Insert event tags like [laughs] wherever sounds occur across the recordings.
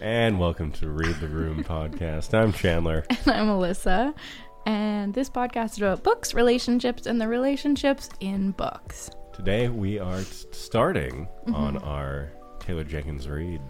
And welcome to Read the Room podcast. I'm Chandler. [laughs] And I'm Alyssa. And this podcast is about books, relationships, and the relationships in books. Today we are t- starting Mm-hmm. on our Taylor Jenkins Reid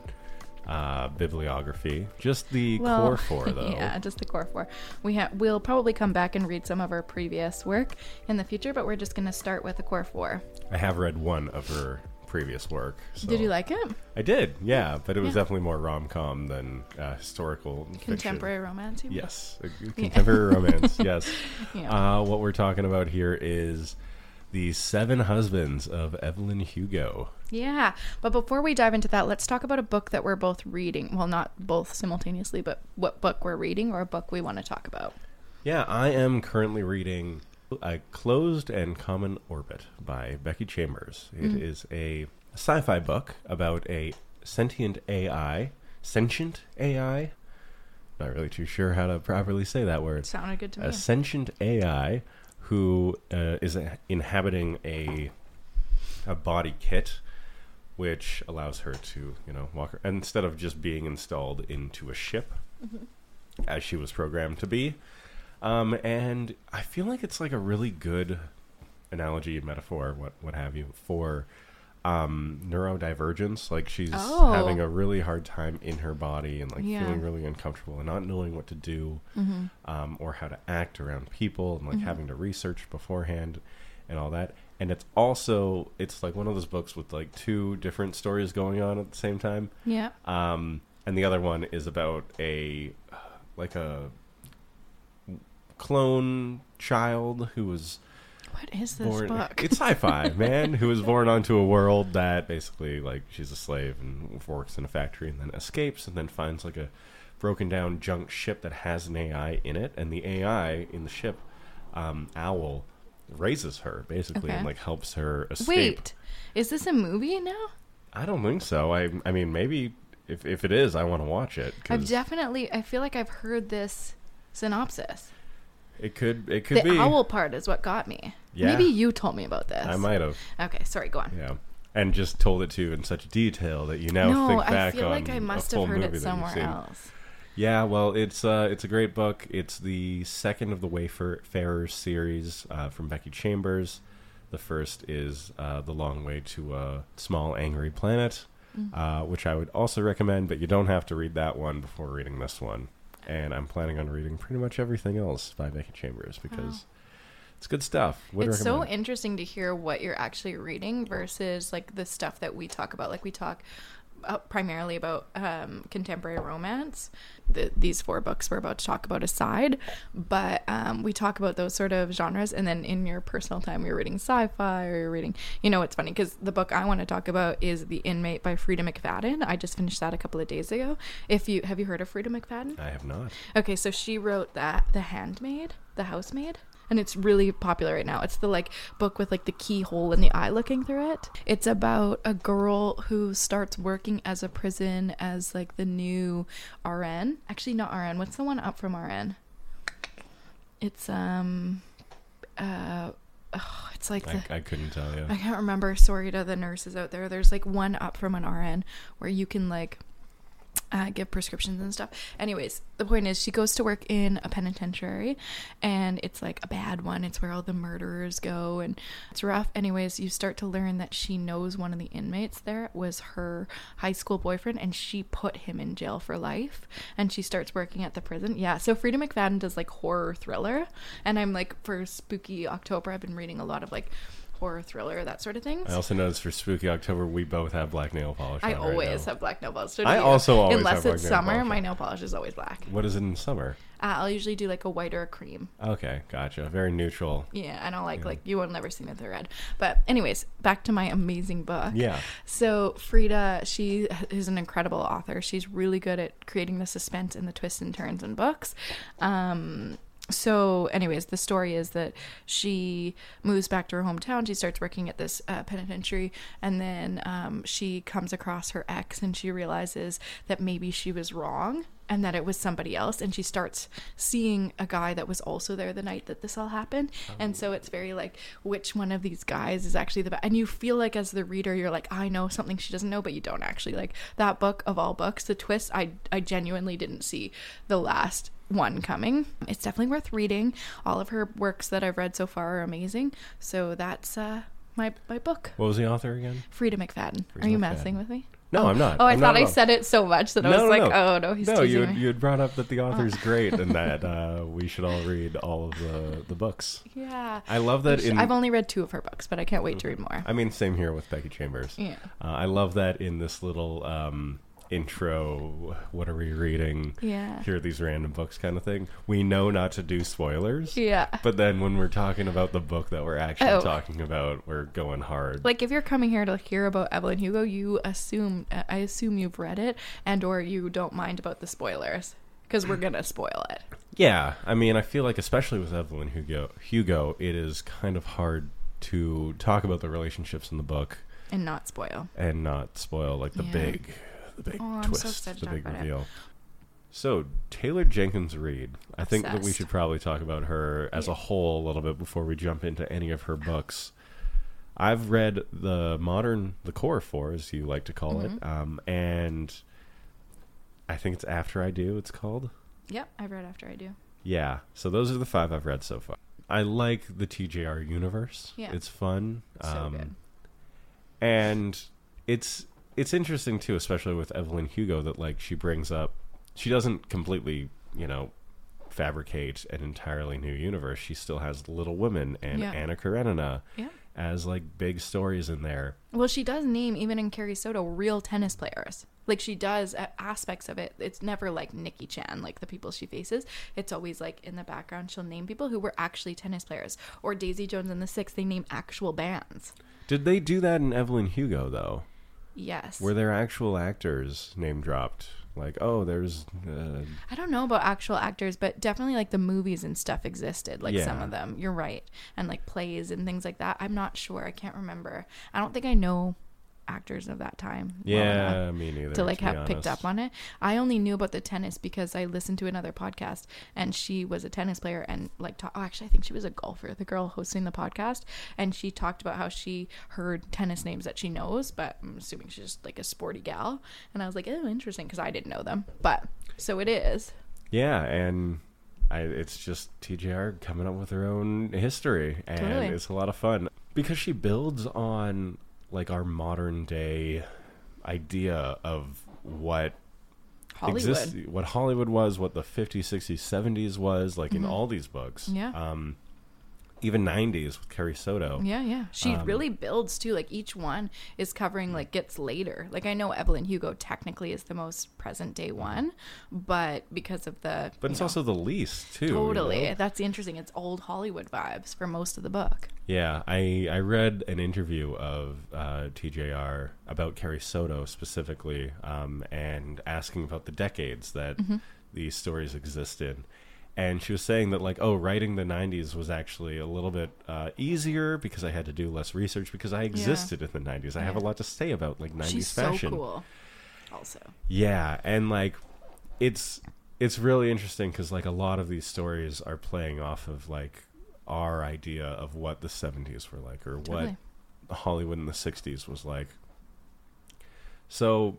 uh, bibliography. Just the Well, core four, [laughs] though. yeah, just the core four. We ha- we'll probably come back and read some of our previous work in the future, but we're just going to start with the core four. I have read one of her previous work. so- Did you like it? I did, yeah, but it was Yeah. definitely more rom com than uh, historical fiction. Contemporary romance? you? Yes, g- [laughs] contemporary romance. [laughs] Yes. Yeah. Uh, what we're talking about here is the Seven Husbands of Evelyn Hugo. Yeah, but before we dive into that, let's talk about a book that we're both reading. Well, not both simultaneously, but what book we're reading or a book we want to talk about. Yeah, I am currently reading A Closed and Common Orbit by Becky Chambers. It is a sci-fi book about a sentient AI, sentient AI. Not really too sure how to properly say that word. Sounded good to me. a sentient AI who uh, is inhabiting a a body kit, which allows her to you know walk instead of just being installed into a ship, as she was programmed to be. Um, and I feel like it's like a really good analogy, metaphor, what what have you, for um, neurodivergence. Like she's Oh. having a really hard time in her body and like Yeah. feeling really uncomfortable and not knowing what to do um, or how to act around people and like having to research beforehand and all that. And it's also it's like one of those books with like two different stories going on at the same time. yeah. Um, and the other one is about a like a clone child who was What is this born. book? [laughs] It's sci-fi, [laughs] man. Who was born onto a world that basically like she's a slave and works in a factory and then escapes and then finds like a broken down junk ship that has an AI in it, and the AI in the ship, um, Owl, raises her basically Okay. and like helps her escape. Wait, is this a movie now? I don't think so. I I mean maybe if if it is, I want to watch it. 'cause I've definitely. I feel like I've heard this synopsis. It could it could the be. The owl part is what got me. Yeah. Maybe you told me about this. I might have. Okay, sorry. Go on. Yeah. And just told it to you in such detail that you now no, think I feel on like I must have heard it somewhere else. Yeah, well, it's uh, it's a great book. It's the second of the Wayfarers series uh, from Becky Chambers. The first is uh, The Long Way to a Small Angry Planet, Mm. uh, which I would also recommend, but you don't have to read that one before reading this one. And I'm planning on reading pretty much everything else by Becky Chambers because it's good stuff. Would it's so interesting to hear what you're actually reading versus like the stuff that we talk about. Like we talk uh, primarily about um, contemporary romance. The, these four books we're about to talk about aside, but um, we talk about those sort of genres. And then in your personal time, you're reading sci-fi or you're reading. You know, it's funny because the book I want to talk about is The Inmate by Freida McFadden. I just finished that a couple of days ago. If you have you heard of Freida McFadden? I have not. Okay, so she wrote that The Handmaid, The Housemaid, and it's really popular right now. It's the like book with like the keyhole in the eye looking through it. It's about a girl who starts working as a prison as like the new RN. Actually not RN. What's the one up from RN? It's um uh oh, it's like the I, I couldn't tell you. I can't remember. Sorry to the nurses out there. There's like one up from an RN where you can like uh, give prescriptions and stuff. Anyways, the point is she goes to work in a penitentiary and it's like a bad one. It's where all the murderers go and it's rough. Anyways, you start to learn that she knows one of the inmates there was her high school boyfriend and she put him in jail for life and she starts working at the prison. Yeah, so Freida McFadden does like horror thriller and I'm like for spooky October I've been reading a lot of like horror thriller that sort of thing. I also noticed for Spooky October, we both have black nail polish. I right always now. have black nail polish. So I you. also always unless have black it's summer, my nail polish is always black. What is it in summer? Uh, I'll usually do like a white or a cream. Okay, gotcha. Very neutral. Yeah, I don't like like you will never see me with a red. But anyways, back to my amazing book. Yeah. So Freida, she is an incredible author. She's really good at creating the suspense and the twists and turns in books. Um, so anyways the story is that she moves back to her hometown. She starts working at this uh, penitentiary and then um, she comes across her ex and she realizes that maybe she was wrong and that it was somebody else. And she starts seeing a guy that was also there the night that this all happened. And so it's very like which one of these guys is actually the best and you feel like as the reader you're like i know something she doesn't know but you don't actually like that book of all books the twist i i genuinely didn't see the last one coming it's definitely worth reading all of her works that i've read so far are amazing so that's uh my my book What was the author again? freida mcfadden Freida are you McFadden. messing with me No, Oh. I'm not. oh i I'm thought i said it so much that i was no, like no. oh no he's no, you teasing had, you had brought up that the [laughs] author's great and that uh, we should all read all of the, the books. yeah I love that in. I've only read two of her books, but I can't wait to read more. I mean, same here with Becky Chambers. Yeah. Uh, I love that in this little um, intro, what are we reading? Yeah. Here are these random books kind of thing. We know not to do spoilers. Yeah. But then when we're talking about the book that we're actually Oh. talking about, we're going hard. Like if you're coming here to hear about Evelyn Hugo, you assume I assume you've read it and or you don't mind about the spoilers because we're gonna spoil it. Yeah, I mean, I feel like especially with Evelyn Hugo, Hugo, it is kind of hard to talk about the relationships in the book And not spoil. and not spoil like the Yeah. big, the big Oh, I'm so twist, excited to the big about it. reveal. So Taylor Jenkins Reid, I think that we should probably talk about her as Yeah. a whole a little bit before we jump into any of her books. I've read the modern, the core four, as you like to call it, Mm-hmm. um, and I think it's After I Do. It's called. Yep, I've read after I do. Yeah. So those are the five I've read so far. I like the TJR universe. Yeah. It's fun. So good. And it's it's interesting too, especially with Evelyn Hugo, that like she brings up she doesn't completely, you know, fabricate an entirely new universe. She still has Little Women and Yeah. Anna Karenina Yeah. as like big stories in there. Well, she does name even in Carrie Soto real tennis players. Like she does aspects of it. It's never like Nicki Chan, like the people she faces. It's always like in the background she'll name people who were actually tennis players. Or Daisy Jones and the Six, they name actual bands. Did they do that in Evelyn Hugo though? Yes. Were there actual actors name dropped? Like, oh, there's uh, I don't know about actual actors, but definitely like the movies and stuff existed. Like some of them, you're right, and like plays and things like that. I'm not sure. I can't remember. I don't think I know actors of that time. enough yeah, me neither. to like be have picked up on it. I only knew about the tennis because I listened to another podcast and she was a tennis player and like ta- oh actually I think she was a golfer, the girl hosting the podcast, and she talked about how she heard tennis names that she knows, but I'm assuming she's just like a sporty gal. And I was like, "Oh, interesting" because I didn't know them. But so it is. Yeah, and I, it's just TJR coming up with her own history, and Totally. it's a lot of fun because she builds on like our modern day idea of what Hollywood. exists, what Hollywood was, what the 50s, 60s, 70s was, like in Mhm. all these books. Yeah. Um, even 90s with Carrie Soto. Yeah, yeah. She Um, really builds too. Like each one is covering like gets later. Like I know Evelyn Hugo technically is the most present day one, but because of the But it's know, also the least too. you totally know? that's interesting. It's old Hollywood vibes for most of the book. Yeah, I I read an interview of uh, TJR about Carrie Soto specifically, um, and asking about the decades that Mm-hmm. these stories exist in. And she was saying that like, oh, writing the '90s was actually a little bit uh, easier because I had to do less research because I existed in the '90s. I have a lot to say about like '90s She's fashion. so cool. Also, Yeah, and like it's it's really interesting because like a lot of these stories are playing off of like our idea of what the 70s were like or Totally. what Hollywood in the 60s was like. So,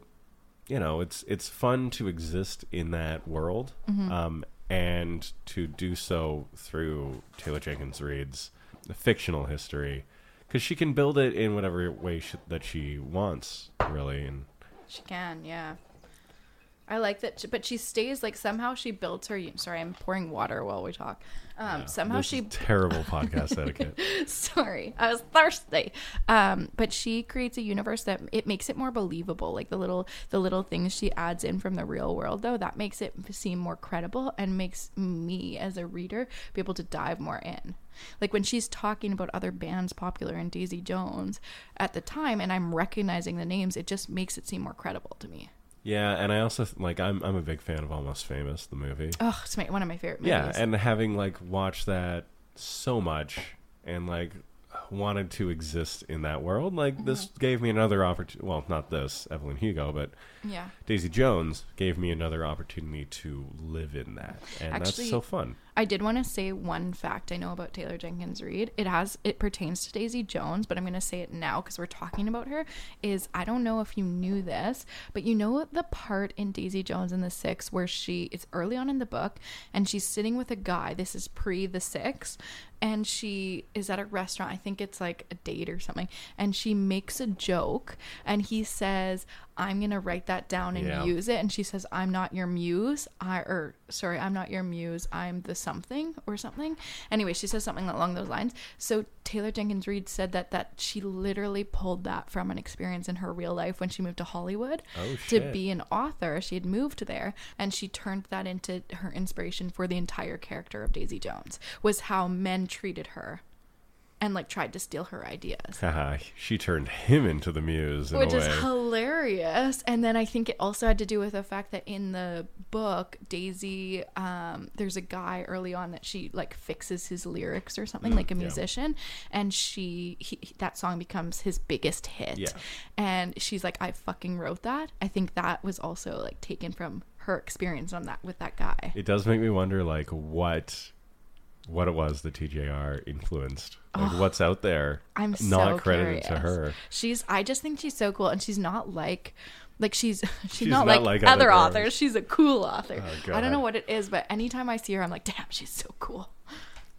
you know, it's it's fun to exist in that world Mm-hmm. um, and to do so through Taylor Jenkins Reid's fictional history because she can build it in whatever way sh- that she wants, really. And she can. Yeah. I like that, but she stays like somehow she builds her. Sorry, I'm pouring water while we talk. Um, Yeah, somehow she [laughs] terrible podcast etiquette. [laughs] Sorry, I was thirsty. Um, but she creates a universe that it makes it more believable. Like the little the little things she adds in from the real world, though, that makes it seem more credible and makes me as a reader be able to dive more in. Like when she's talking about other bands popular in Daisy Jones at the time, and I'm recognizing the names, it just makes it seem more credible to me. Yeah, and I also like I'm I'm a big fan of Almost Famous, the movie. Oh, it's my, one of my favorite movies. Yeah, and having like watched that so much and like wanted to exist in that world, like this Mm-hmm. gave me another opportunity. Well, not this Evelyn Hugo, but yeah. Daisy Jones gave me another opportunity to live in that, and Actually- that's so fun. I did want to say one fact I know about Taylor Jenkins Reid. It has it pertains to Daisy Jones, but I'm going to say it now because we're talking about her. Is I don't know if you knew this, but you know the part in Daisy Jones and the Six where she it's early on in the book and she's sitting with a guy. This is pre the Six, and she is at a restaurant. I think it's like a date or something, and she makes a joke, and he says, "I'm going to write that down and Yeah. use it," and she says, "I'm not your muse. I or sorry, I'm not your muse. I'm the something or something." Anyway, she says something along those lines. So Taylor Jenkins Reid said that that she literally pulled that from an experience in her real life when she moved to Hollywood Oh, to be an author. She had moved there, and she turned that into her inspiration for the entire character of Daisy Jones. Was how men treated her. And like tried to steal her ideas. [laughs] She turned him into the muse in which is hilarious. And then i think it also had to do with the fact that in the book daisy um, there's a guy early on that she like fixes his lyrics or something like a yeah. musician. And she he, that song becomes his biggest hit. Yeah. and she's like i fucking wrote that. I think that was also like taken from her experience on that with that guy. It does make me wonder, like what what it was that TJR influenced. Like what's out there, I'm not so credited to her. She's I just think she's so cool and she's not like like she's [laughs] she's, She's not, not like, like other other authors. She's a cool author. Oh, I don't know what it is, but anytime I see her I'm like, "Damn, she's so cool."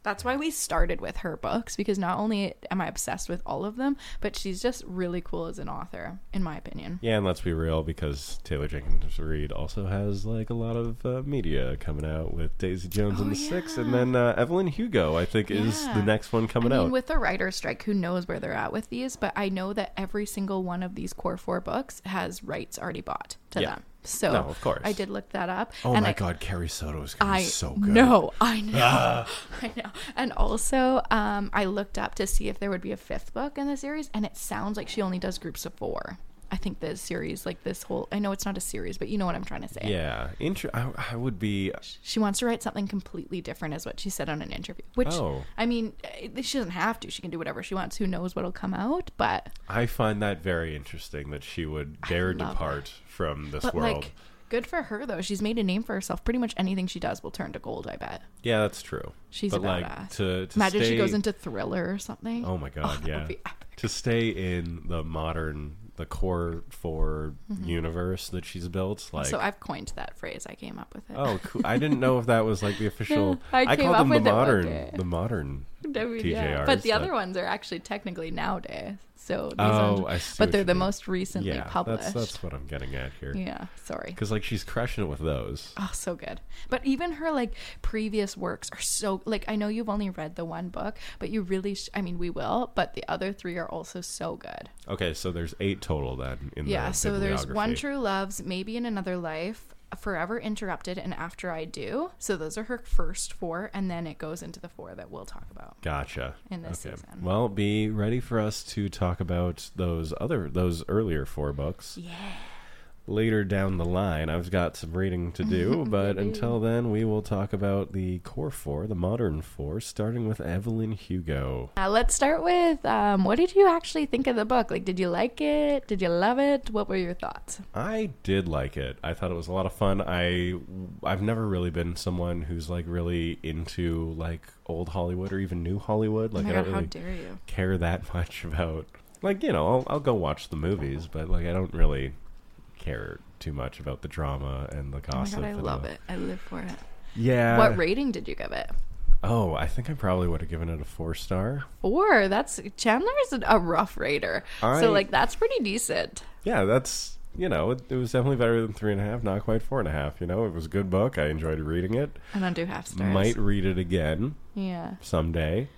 That's why we started with her books because not only am I obsessed with all of them, but she's just really cool as an author in my opinion. Yeah, and let's be real, because Taylor Jenkins Reid also has like a lot of uh, media coming out with Daisy Jones and Oh, the Six, and then uh, Evelyn Hugo, I think, is the next one coming I mean, out. with the writer's strike, who knows where they're at with these? But I know that every single one of these core four books has rights already bought to Yeah. them. So No, of course. I did look that up. oh and my I, God, Carrie Soto is going to I be so good. know, I know, Ah. [laughs] I know. And also, um, I looked up to see if there would be a fifth book in the series, and it sounds like she only does groups of four. I think the series, like this whole, I know it's not a series, but you know what I'm trying to say. Yeah, intro- I, I would be. She wants to write something completely different, is what she said on an interview. Which, Oh. I mean, eh, she doesn't have to. She can do whatever she wants. Who knows what'll come out? But, I find that very interesting that she would dare depart from this but world. like, good for her though. She's made a name for herself. Pretty much anything she does will turn to gold. I bet. yeah, that's true. She's but a like to, to Imagine stay, she goes into thriller or something. Oh my god, [laughs] that yeah. would be epic. To stay in the modern, the core 4 universe that she's built, like Mm-hmm. so I've coined that phrase. I came up with it. oh, cool. I didn't know if that was like the [laughs] official. I I, came call up them the with it one modern, the modern I mean, TJRs. But the other ones are actually technically nowadays. So these Oh, I see but they're the mean. most recently yeah, published. that's that's what I'm getting at here. yeah, sorry. Because like she's crushing it with those. Oh, so good. But even her like previous works are so like I know you've only read the one book, but you really sh- I mean we will, but the other three are also so good. Okay, so there's eight total then in yeah, the so there's one true loves, maybe in another life, forever interrupted and after I do. So those are her first four and then it goes into the four that we'll talk about. Gotcha. in this season. Well, be ready for us to talk about those other those earlier four books Yeah. Later down the line. I've got some reading to do, [laughs] but until then, we will talk about the core four, the modern four, starting with Evelyn Hugo. Uh, let's start with um, what did you actually think of the book? Like, did you like it? Did you love it? What were your thoughts? I did like it. I thought it was a lot of fun. I I've never really been someone who's like really into like old Hollywood or even new Hollywood. Like oh I don't god, how really dare you! care that [laughs] much about like you know I'll, I'll go watch the movies, but like I don't really care too much about the drama and the Oh my gossip. god, I love the- it. I live for it. Yeah. what rating did you give it? Oh, I think I probably would have given it a four star. Four. That's Chandler's a rough rater. I- So like that's pretty decent. Yeah, that's you know it, it was definitely better than three and a half. Not quite four and a half. You know, it was a good book. I enjoyed reading it. And I don't do half stars. Might read it again Yeah. someday.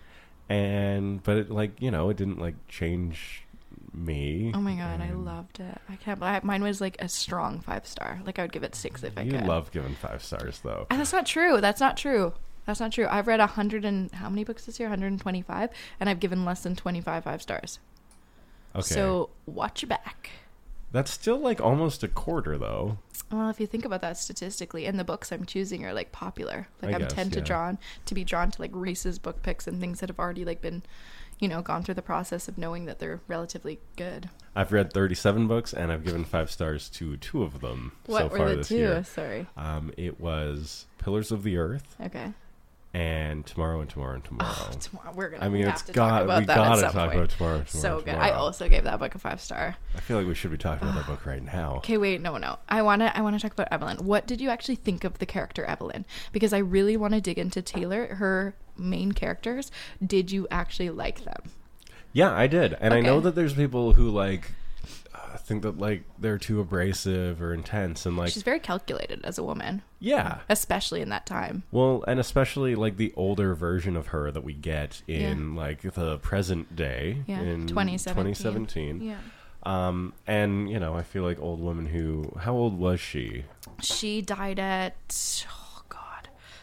And but it like you know it didn't like change me. Oh my god, I loved it. I can't. believe Mine was like a strong five star. Like I would give it six if I You could. love giving five stars though. And that's not true. That's not true. That's not true. I've read a hundred and how many books this year? 125, and I've given less than 25 five stars. Okay. So watch your back. That's still like almost a quarter, though. Well, if you think about that statistically, and the books I'm choosing are like popular. Like I I'm guess, tend to drawn to be drawn to like Reese's book picks and things that have already like been, you know, gone through the process of knowing that they're relatively good. I've read 37 books and I've given five stars to two of them What so were far the this two? year. Sorry. Um, it was Pillars of the Earth Okay. and Tomorrow and Tomorrow and Tomorrow. Oh, tomorrow we're gonna. I mean, it's got we gotta talk point. about Tomorrow. tomorrow so good. Tomorrow. I also gave that book a five star. I feel like we should be talking about that book right now. Okay, wait, no, no. I wanna, I wanna talk about Evelyn. What did you actually think of the character Evelyn? Because I really want to dig into Taylor, her main characters. Did you actually like them? Yeah, I did, and I know that there's people who like uh, think that like they're too abrasive or intense, and like She's very calculated as a woman, yeah, especially in that time. Well, and especially like the older version of her that we get in like the present day Yeah, in 2017. 2017. Yeah. Um, and you know, I feel like old woman who how old was she? She died at.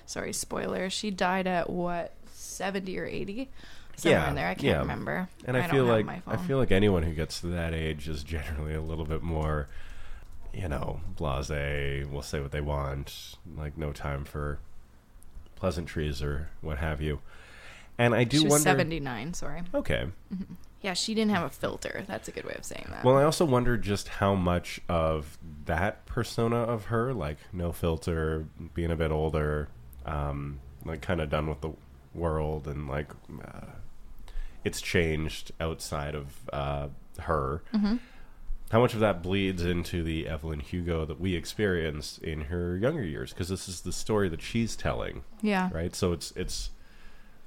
Sorry, spoiler. She died at what, 70 or 80? Somewhere Yeah, in there. I can't yeah. remember. And I, don't feel like my I feel like anyone who gets to that age is generally a little bit more, you know, blasé. Will say what they want, like no time for pleasantries or what have you. And I do she was wonder. 79, sorry. Okay. Mm-hmm. Yeah, she didn't have a filter. That's a good way of saying that. Well, I also wonder just how much of that persona of her, like no filter, being a bit older, um, like kind of done with the world, and like uh, it's changed outside of uh, her. How much of that bleeds into the Evelyn Hugo that we experienced in her younger years? Because this is the story that she's telling, yeah. right? So it's it's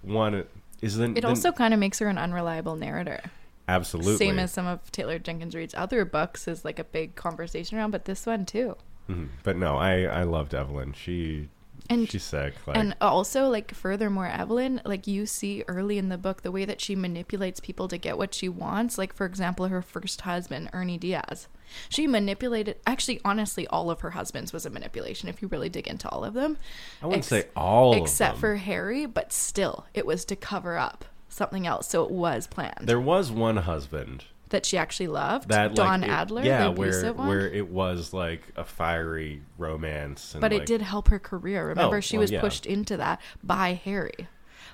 one is then It then- also kind of makes her an unreliable narrator. absolutely Same as some of Taylor Jenkins Reid's other books is like a big conversation around, but this one too. Mhm. But no, I I loved Evelyn. She And she's sick. Like, and also like furthermore Evelyn, like you see early in the book the way that she manipulates people to get what she wants, like for example her first husband, Ernie Diaz. She manipulated actually honestly all of her husbands was a manipulation if you really dig into all of them. I wouldn't Ex- say all except for. Harry, but still it was to cover up something else. So it was planned. There was one husband that she actually loved. that Don like, it- Adler, yeah, the where abusive one. where it was like a fiery romance. And but like, it did help her career. Remember, Oh, she well, was yeah. pushed into that by Harry.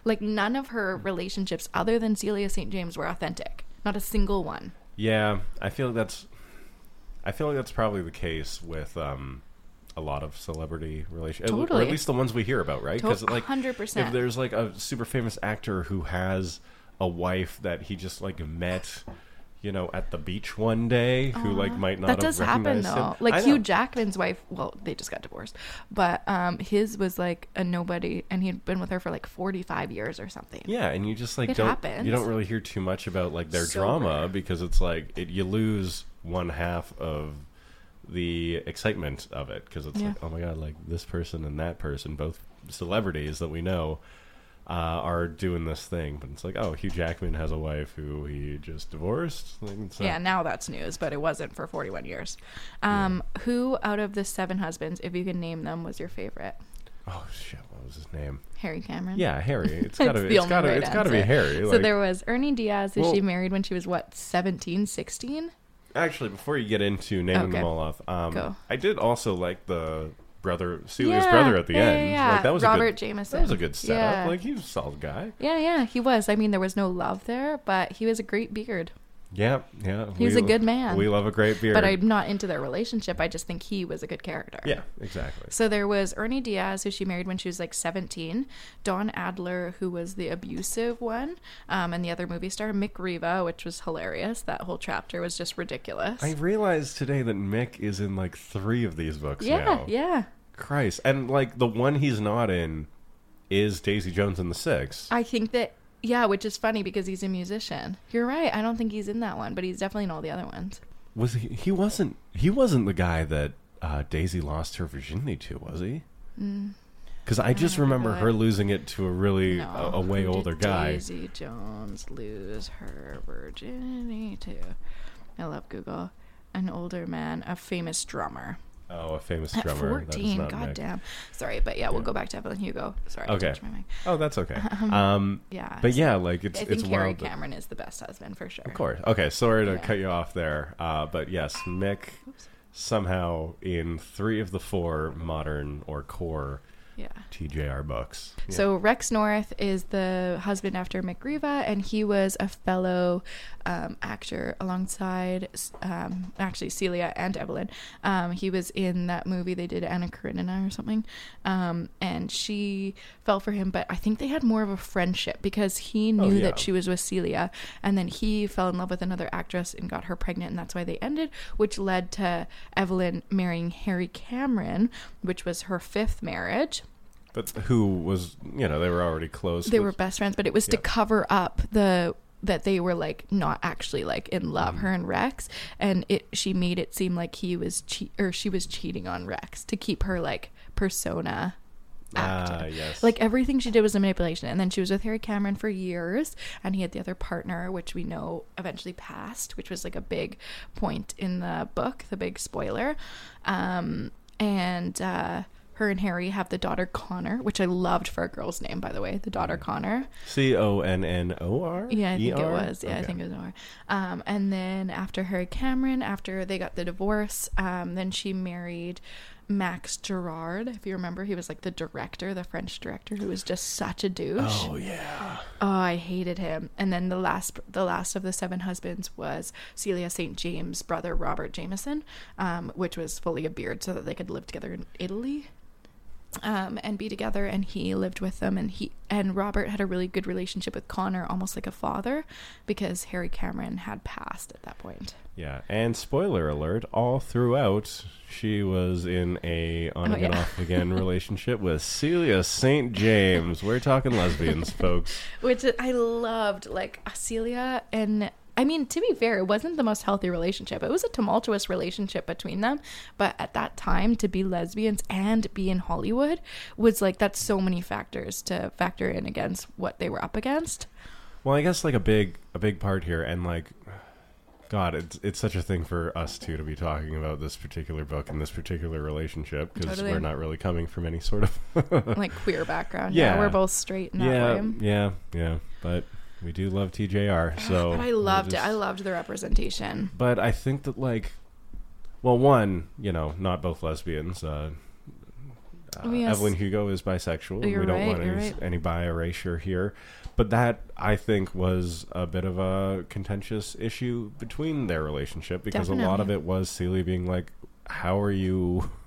Like none of her relationships, other than Celia St. James, were authentic. Not a single one. Yeah, I feel like that's. I feel like that's probably the case with um, a lot of celebrity relations, or at least the ones we hear about, right? Because like, 100%. if there's like a super famous actor who has a wife that he just like met, you know, at the beach one day, who like might not that have does happen recognized though. him. Like Hugh. Jackman's wife, well, they just got divorced, but um, his was like a nobody, and he'd been with her for like forty-five years or something. Yeah, and you just like It don't happens. you don't really hear too much about like their So drama rare. because it's like it, you lose one half of the excitement of it because it's Yeah. like oh my god like this person and that person both celebrities that we know uh, are doing this thing but it's like oh Hugh Jackman has a wife who he just divorced like, it's Yeah, now that's news, but it wasn't for 41 years. Um, Who out of the seven husbands, if you can name them, was your favorite? oh shit what was his name Harry Cameron. yeah Harry [laughs] it's gotta it's only gotta it's gotta be. Harry so there was Ernie Diaz, who Well- she married when she was what 17, 16? Actually, before you get into naming Okay. them all off, um. I did also like the brother, Celia's Yeah, brother at the yeah, end. yeah, Like that was Robert a good, Jamison. That was a good setup. Like he was a solid guy. Yeah, yeah, he was. I mean, there was no love there, but he was a great beard. Yeah, yeah. He was we- a good man. We love a great beard. But I'm not into their relationship. I just think he was a good character. yeah, exactly. So there was Ernie Diaz, who she married when she was like 17, Don Adler, who was the abusive one, um, and the other movie star, Mick Riva, which was hilarious. That whole chapter was just ridiculous. I realized today that Mick is in like three of these books yeah, now. yeah. Christ, and like the one he's not in is Daisy Jones and the Six. I think that yeah, which is funny because he's a musician. You're right. I don't think he's in that one, but he's definitely in all the other ones. Was he? He wasn't. He wasn't the guy that uh, Daisy lost her virginity to, was he? Because I just Mm. Remember her losing it to a really a, a way older guy. Daisy Jones lose her virginity to. I love Google. An older man, a famous drummer. Oh, a famous At drummer. That is 14, not god damn. Sorry, but yeah, we'll Yeah. go back to Evelyn Hugo. Sorry, Okay. touched my mic. Oh, that's okay. [laughs] Um, Um, Yeah. but yeah, like it's I think it's Harry wild. Cameron is the best husband for sure. Of course. Okay, sorry to Yeah. cut you off there. Uh, but yes, Mick Oops. somehow in three of the four modern or core Yeah. TJR books. Yeah. So Rex North is the husband after Mick Riva, and he was a fellow um, actor alongside um, actually Celia and Evelyn. Um, he was in that movie they did Anna Karenina or something, um, and she fell for him. But I think they had more of a friendship because he knew Oh, yeah. that she was with Celia, and then he fell in love with another actress and got her pregnant, and that's why they ended, which led to Evelyn marrying Harry Cameron, which was her fifth marriage. But who was you know they were already close. they with- were best friends, but it was to cover up the that they were like not actually like in love, Mhm. her and Rex, and it she made it seem like he was cheat or she was cheating on Rex to keep her like persona ah yes Like everything she did was a manipulation, and then she was with Harry Cameron for years, and he had the other partner, which we know eventually passed, which was like a big point in the book, the big spoiler. Um, and uh, her and Harry have the daughter Connor, which I loved for a girl's name, by the way, the daughter Connor. C O N N O R. Yeah, I think it ER? was. Yeah, I think it was more. Um, and then after Harry Cameron, after they got the divorce, um, then she married Max Girard. If you remember, he was like the director, the French director, who was just such a douche. Oh yeah. Oh, I hated him. And then the last, the last of the seven husbands was Celia St. James' brother Robert Jamison, um, which was fully a beard so that they could live together in Italy. Um, and be together, and he lived with them, and he and Robert had a really good relationship with Connor, almost like a father, because Harry Cameron had passed at that point. Yeah, and spoiler alert, all throughout she was in a on Oh, again yeah. off again [laughs] relationship with Celia St. James. We're talking lesbians, folks. Which I loved, like Celia and I mean, to be fair, it wasn't the most healthy relationship. It was a tumultuous relationship between them, but at that time, to be lesbians and be in Hollywood was like that's so many factors to factor in against what they were up against. Well, I guess like a big a big part here and like God, it's it's such a thing for us two to be talking about this particular book and this particular relationship because Totally. we're not really coming from any sort of like queer background. [laughs] Yeah, Yeah. we're both straight in that yeah, way. yeah, yeah. But we do love TJR, so but I loved it. I loved the representation. But I think that like, well, one, you know, not both lesbians. Uh, uh, Oh, yes. Evelyn Hugo is bisexual. You're we don't right, want any, right. any bi erasure here. But that I think was a bit of a contentious issue between their relationship because a lot of it was Celia being like, "How are you?" [laughs]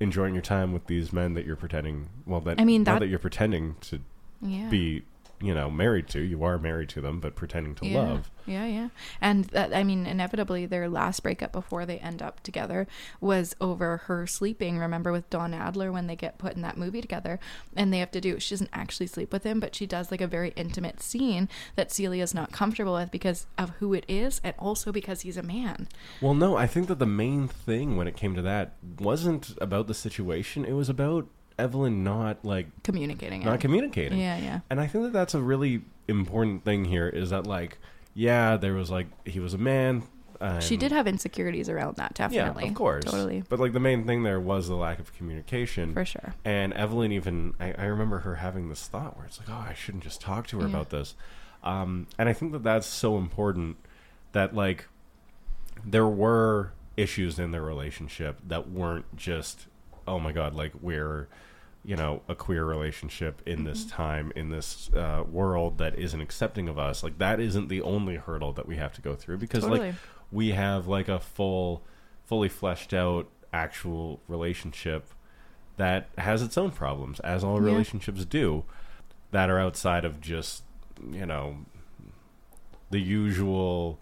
enjoying your time with these men that you're pretending well that I mean, that- that you're pretending to Yeah. be you know married to you are married to them but pretending to yeah. love Yeah, yeah. And that I mean, inevitably their last breakup before they end up together was over her sleeping. Remember with Don Adler when they get put in that movie together and they have to do she doesn't actually sleep with him, but she does like a very intimate scene that Celia's not comfortable with because of who it is and also because he's a man. Well, no, I think that the main thing when it came to that wasn't about the situation. It was about Evelyn not like Communicating not it. communicating. Yeah, yeah. And I think that that's a really important thing here is that like yeah, there was like he was a man. She did have insecurities around that, definitely. Yeah, of course. Totally. But like the main thing there was the lack of communication. For sure. And Evelyn even, I, I remember her having this thought where it's like, oh, I shouldn't just talk to her Yeah. about this. Um, and I think that that's so important that like there were issues in their relationship that weren't just, oh my god, like we're, you know, a queer relationship in this Mm-hmm. time in this uh, world that isn't accepting of us. Like that isn't the only hurdle that we have to go through because Totally. like we have like a full, fully fleshed out actual relationship that has its own problems, as all Yeah. relationships do, that are outside of just you know the usual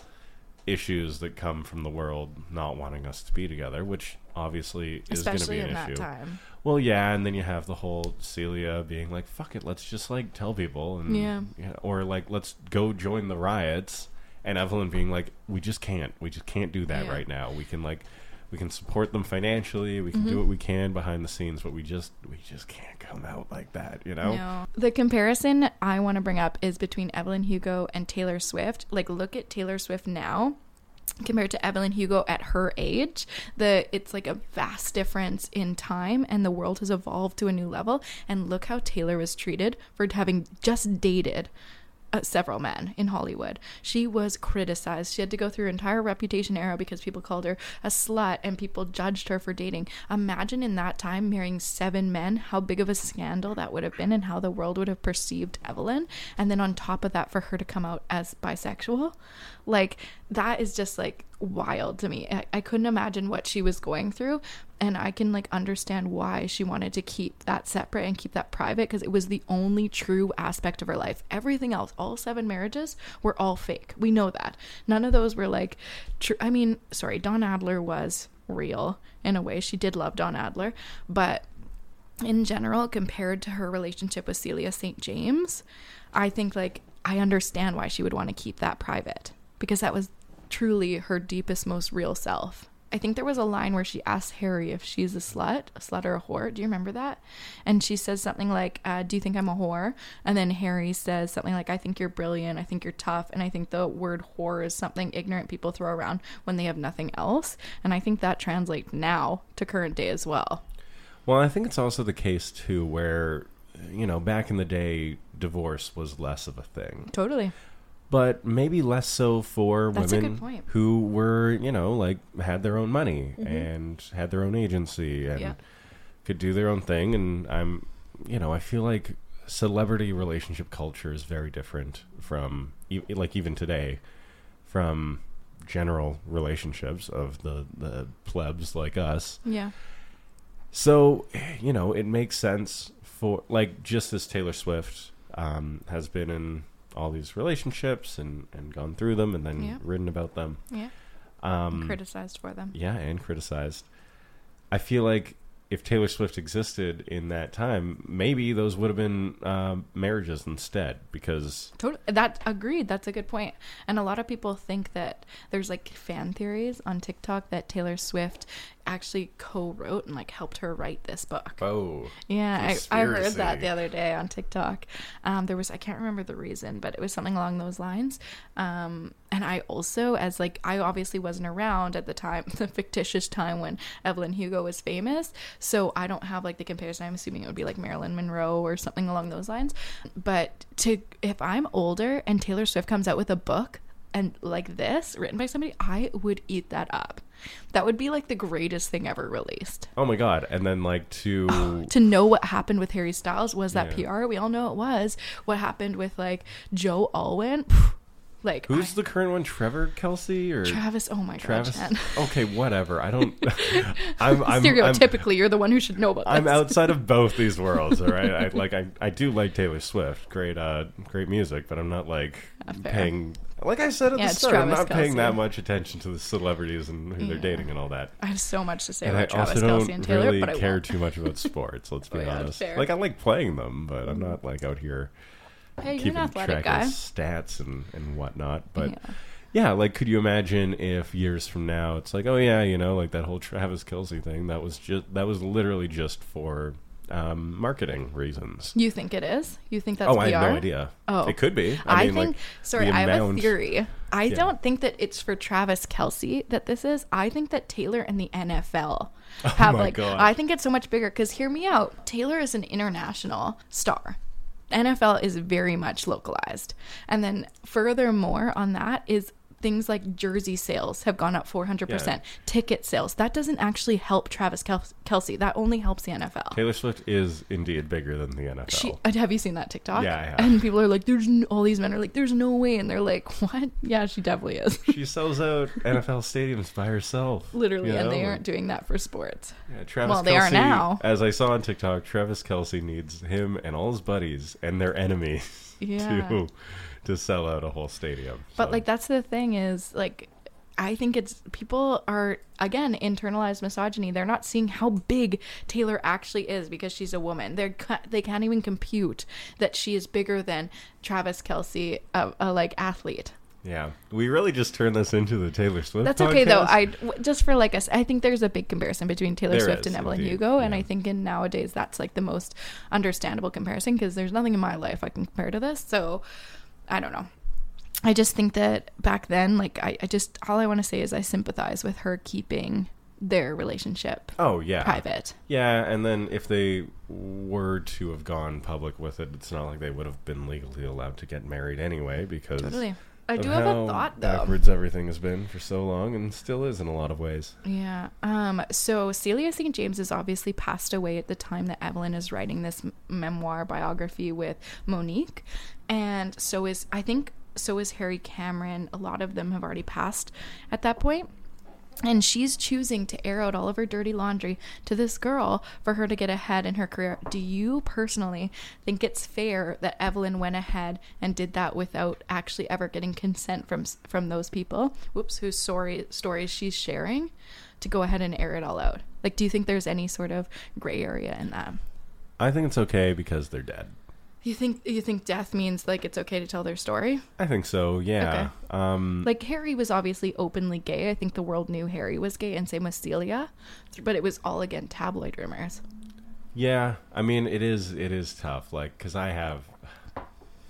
issues that come from the world not wanting us to be together, which obviously is going to be an in that issue. time. Well, yeah, and then you have the whole Celia being like, "Fuck it, let's just like tell people," and Yeah. or like, "Let's go join the riots," and Evelyn being like, "We just can't, we just can't do that Yeah. right now. We can like, we can support them financially, we can Mm-hmm. do what we can behind the scenes, but we just, we just can't come out like that, you know?" No. The comparison I want to bring up is between Evelyn Hugo and Taylor Swift. Like, look at Taylor Swift now compared to Evelyn Hugo at her age, the it's like a vast difference in time and the world has evolved to a new level and look how Taylor was treated for having just dated uh, several men in Hollywood. She was criticized. She had to go through entire reputation era because people called her a slut and people judged her for dating. Imagine in that time marrying seven men, how big of a scandal that would have been and how the world would have perceived Evelyn. And then on top of that, for her to come out as bisexual, like that is just like wild to me. I, I couldn't imagine what she was going through. And I can like understand why she wanted to keep that separate and keep that private because it was the only true aspect of her life. Everything else, all seven marriages, were all fake. We know that. None of those were like true. I mean, sorry, Don Adler was real in a way. She did love Don Adler, but in general, compared to her relationship with Celia St. James, I think like I understand why she would want to keep that private because that was truly her deepest, most real self. I think there was a line where she asked Harry if she's a slut, a slut or a whore. Do you remember that? And she says something like, uh, Do you think I'm a whore? And then Harry says something like, I think you're brilliant. I think you're tough. And I think the word whore is something ignorant people throw around when they have nothing else. And I think that translates now to current day as well. Well, I think it's also the case too where you know, back in the day divorce was less of a thing. Totally. But maybe less so for That's women who were, you know, like had their own money and had their own agency and Mm-hmm. Yeah. could do their own thing and I'm, you know, I feel like celebrity relationship culture is very different from like even today from general relationships of the the plebs like us. Yeah. So, you know, it makes sense for like just as Taylor Swift um, has been in all these relationships and, and gone through them and then Yeah. written about them. Yeah. Um, Criticized for them. yeah, and criticized. I feel like if Taylor Swift existed in that time, maybe those would have been um, marriages instead because Totally. That agreed. That's a good point. And a lot of people think that there's like fan theories on TikTok that Taylor Swift actually co-wrote and like helped her write this book. oh, Yeah, I, I heard that the other day on TikTok. Um, there was I can't remember the reason, but it was something along those lines. Um, and I also, as like I obviously wasn't around at the time, [laughs] the fictitious time when Evelyn Hugo was famous, so I don't have like the comparison. I'm assuming it would be like Marilyn Monroe or something along those lines. But to if I'm older and Taylor Swift comes out with a book and like this written by somebody, I would eat that up. That would be like the greatest thing ever released oh my god! And then like to [gasps] to know what happened with Harry Styles was that Yeah. PR. We all know it was. What happened with like Joe Alwyn? Like who's I- the current one? Trevor Kelce or Travis? Oh my Travis? god, [laughs] okay, whatever. I don't. I'm, [laughs] I'm, I'm Stereotypically, you're the one who should know about This. I'm outside of both [laughs] these worlds, all right. I like I, I do like Taylor Swift, great uh great music, but I'm not like Not fair. paying like I said at Yeah, the start, I'm not paying that much attention to the celebrities and who they're dating and all that. I have so much to say And I about Travis also Kelce don't and Taylor, really but I care won't. too much about sports. Let's be Oh, honest. fair. Like I like playing them, but I'm not like out here Hey, you're an keeping athletic track guy. of stats and and whatnot. But Yeah. yeah, like, could you imagine if years from now it's like, oh yeah, you know, like that whole Travis Kelce thing that was just that was literally just for um, marketing reasons. You think it is? You think that's oh, PR? I have no idea. Oh. it could be. I, I, mean, think. like, sorry, the I have a theory. I Yeah. don't think that it's for Travis Kelce that this is. I think that Taylor and the NFL [laughs] have Oh like. God. I think it's so much bigger because hear me out. Taylor is an international star. NFL is very much localized, and then furthermore on that is things like jersey sales have gone up 400%. Yeah. Ticket sales. That doesn't actually help Travis Kel- Kelce. That only helps the NFL. Taylor Swift is indeed bigger than the NFL. She, uh, have you seen that TikTok? Yeah, I have. And people are like, "There's n- all these men are like, there's no way," and they're like, "What? Yeah, she definitely is." She sells out [laughs] NFL stadiums by herself. Literally, you and they aren't doing that for sports. Yeah, Travis Well, they are now. As I saw on TikTok, Travis Kelce needs him and all his buddies and their enemies Yeah. [laughs] to to sell out a whole stadium. But like, that's the thing is like. I think it's people are again internalized misogyny. They're not seeing how big Taylor actually is because she's a woman. They're they can't even compute that she is bigger than Travis Kelce, a, a like athlete. yeah, we really just turned this into the Taylor Swift. That's okay though. I just for like us, I think there's a big comparison between Taylor There Swift is, and Evelyn indeed, Hugo, and yeah. I think in nowadays that's like the most understandable comparison because there's nothing in my life I can compare to this. So I don't know. I just think that back then, like, I, I just, all I want to say is I sympathize with her keeping their relationship Oh yeah, private. yeah. And then if they were to have gone public with it, it's not like they would have been legally allowed to get married anyway because Totally. I do have a thought though. backwards everything has been for so long and still is in a lot of ways. Yeah. Um. So Celia St. James is obviously passed away at the time that Evelyn is writing this m- memoir biography with Monique, and so is I think so is Harry Cameron. A lot of them have already passed at that point. And she's choosing to air out all of her dirty laundry to this girl for her to get ahead in her career. Do you personally think it's fair that Evelyn went ahead and did that without actually ever getting consent from from those people? Whoops, whose story stories she's sharing to go ahead and air it all out. Like, do you think there's any sort of gray area in that? I think it's okay because they're dead. You think you think death means like it's okay to tell their story? I think so. Yeah. Um, Like Harry was obviously openly gay. I think the world knew Harry was gay, and same with Celia, but it was all again tabloid rumors. Yeah, I mean it is it is tough like cuz I have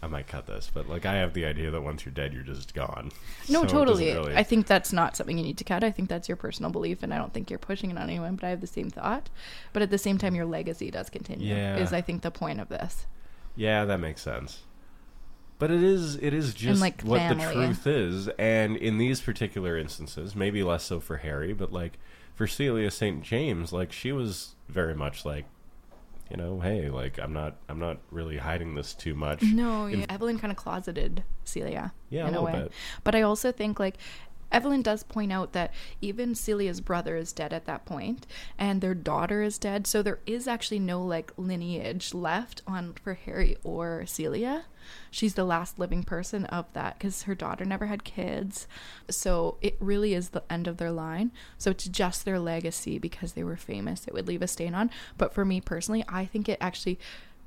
I might cut this, but like I have the idea that once you're dead you're just gone. No, So totally. really- I think that's not something you need to cut. I think that's your personal belief, and I don't think you're pushing it on anyone. But I have the same thought. But at the same time, your legacy does continue. Yeah. Is I think the point of this. Yeah, that makes sense. But it is it is just like, what family. the truth is and in these particular instances, maybe less so for Harry, but like for Celia St. James, like she was very much like you know, hey, like I'm not I'm not really hiding this too much. No, In- yeah. Evelyn kind of closeted Celia. Yeah, a in a, little way. bit. But I also think like Evelyn does point out that even Celia's brother is dead at that point, and their daughter is dead. So there is actually no like lineage left on for Harry or Celia. She's the last living person of that because her daughter never had kids. So it really is the end of their line. So it's just their legacy because they were famous. It would leave a stain on. But for me personally, I think it actually,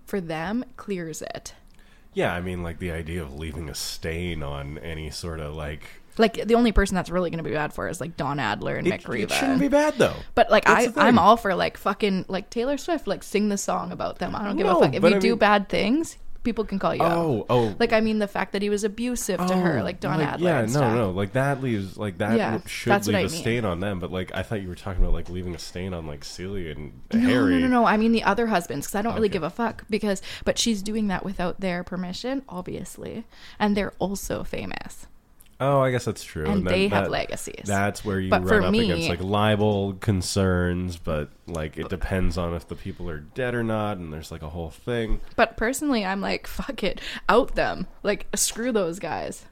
for them, clears it. Yeah, I mean like the idea of leaving a stain on any sort of like Like the only person that's really going to be bad for is like Don Adler and it, Mick Riva. it shouldn't be bad though. But like That's I, the thing. I'm all for like fucking like Taylor Swift, like sing the song about them. I don't give No, a fuck if but you I do mean- bad things. People can call you out. Oh, oh. Like I mean, the fact that he was abusive to her, Oh, like Don Adler. Yeah, and no, stuff. no, like that leaves like that Yeah, w- should that's what leave I a mean. stain on them. But like I thought you were talking about like leaving a stain on like Celia and No, Harry. no, no, no. I mean the other husbands because I don't really Okay. give a fuck because, but she's doing that without their permission, obviously, and they're also famous Oh, I guess that's true. and then they have that- legacies. That's where you But run up me- against like libel concerns, but like it depends on if the people are dead or not, and there's like a whole thing. But personally, I'm like, fuck it, out them. Like, screw those guys.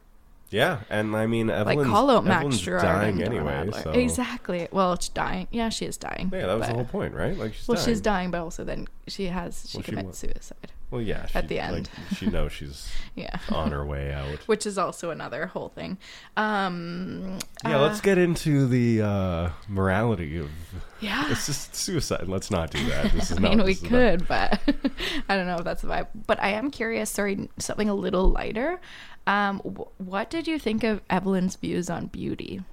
Yeah, and I mean, Evelyn's, Like, call out Max Girard dying anyway. So Exactly. Well, she's dying. Yeah, she is dying. yeah, that was but- the whole point, right? Like she's Well, dying. she's dying, but also then she has she Well, commits suicide. Well, yeah, she, at the end. like, she knows she's [laughs] Yeah. on her way out. Which is also another whole thing. Um, Yeah, uh, let's get into the uh, morality of. [laughs] Yeah. [laughs] It's just suicide. Let's not do that. This is I not. mean, we this is not- could, but I don't know if that's the vibe. But I am curious. Sorry, something a little lighter. Um, wh- what did you think of Evelyn's views on beauty?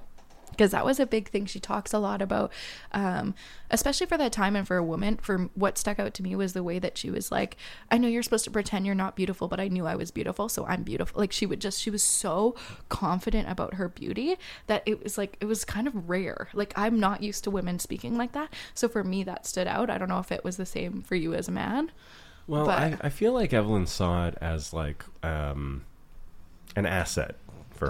Because that was a big thing. She talks a lot about, um, especially for that time and for a woman. For what stuck out to me was the way that she was like, "I know you're supposed to pretend you're not beautiful, but I knew I was beautiful, so I'm beautiful." Like she would just, she was so confident about her beauty that it was like it was kind of rare. Like I'm not used to women speaking like that, so for me that stood out. I don't know if it was the same for you as a man. Well, but- I, I feel like Evelyn saw it as like um, an asset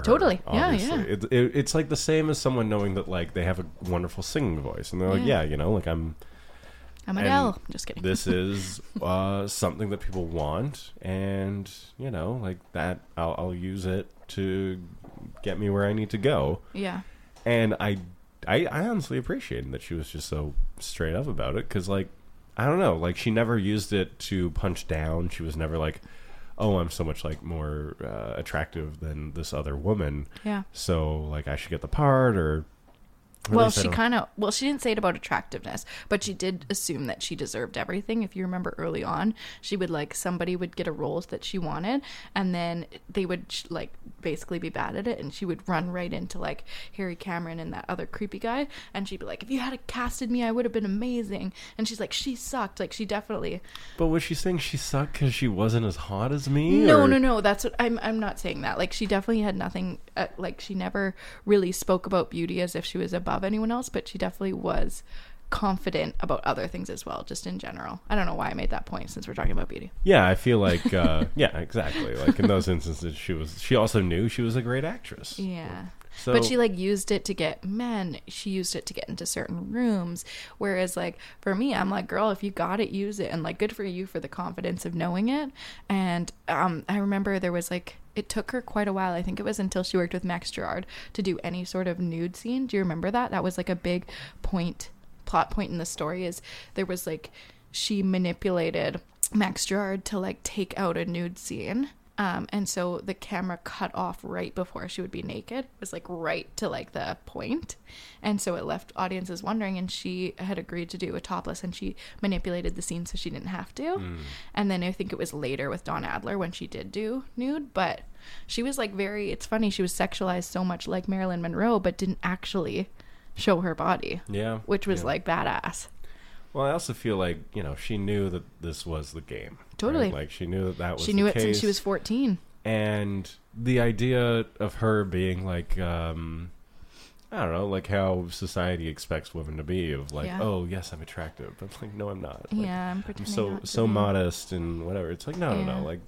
for her. Totally. Yeah, obviously. yeah. It, it, it's like the same as someone knowing that like they have a wonderful singing voice, and they're like, Yeah. yeah, you know, like I'm. I'm Adele. Just kidding. This [laughs] is uh, something that people want, and you know, like that. I'll, I'll use it to get me where I need to go. yeah. and I, I, I honestly appreciated that she was just so straight up about it because, like, I don't know, like she never used it to punch down. She was never like, "Oh, I'm so much like more uh, attractive than this other woman, Yeah. so like I should get the part," or Well, she kind of well, she didn't say it about attractiveness, but she did assume that she deserved everything. If you remember early on, she would like somebody would get a role that she wanted, and then they would like basically be bad at it, and she would run right into like Harry Cameron and that other creepy guy, and she'd be like, "If you had casted me, I would have been amazing." And she's like, "She sucked." Like she definitely But was she saying she sucked because she wasn't as hot as me? no, or- no, no. That's what I'm. I'm not saying that. Like she definitely had nothing. Uh, like she never really spoke about beauty as if she was above anyone else, but she definitely was confident about other things as well, just in general. I don't know why I made that point since we're talking about beauty. Yeah, I feel like uh, [laughs] yeah, exactly. Like in those instances, she was. She also knew she was a great actress. Yeah. So, but she like used it to get men. She used it to get into certain rooms. Whereas like for me, I'm like, girl, if you got it, use it. And like, good for you for the confidence of knowing it. And um, I remember there was like, it took her quite a while. I think it was until she worked with Max Girard to do any sort of nude scene. Do you remember that? That was like a big point, plot point in the story. Is there was like she manipulated Max Girard to like take out a nude scene. Um, and so the camera cut off right before she would be naked. It was like right to like the point. And so it left audiences wondering and she had agreed to do a topless and she manipulated the scene so she didn't have to. And then I think it was later with Don Adler when she did do nude, but she was like very it's funny, she was sexualized so much like Marilyn Monroe but didn't actually show her body, yeah, which was yeah. like badass. Well, I also feel like you know she knew that this was the game. right? Totally. Like she knew that that was. She knew it case. since she was 14. and the idea of her being like um I don't know, like how society expects women to be of like, Yeah. oh yes, I'm attractive, [laughs] but like no, I'm not. Like, yeah, I'm I'm so so modest and whatever. It's like no, no, Yeah. no. Like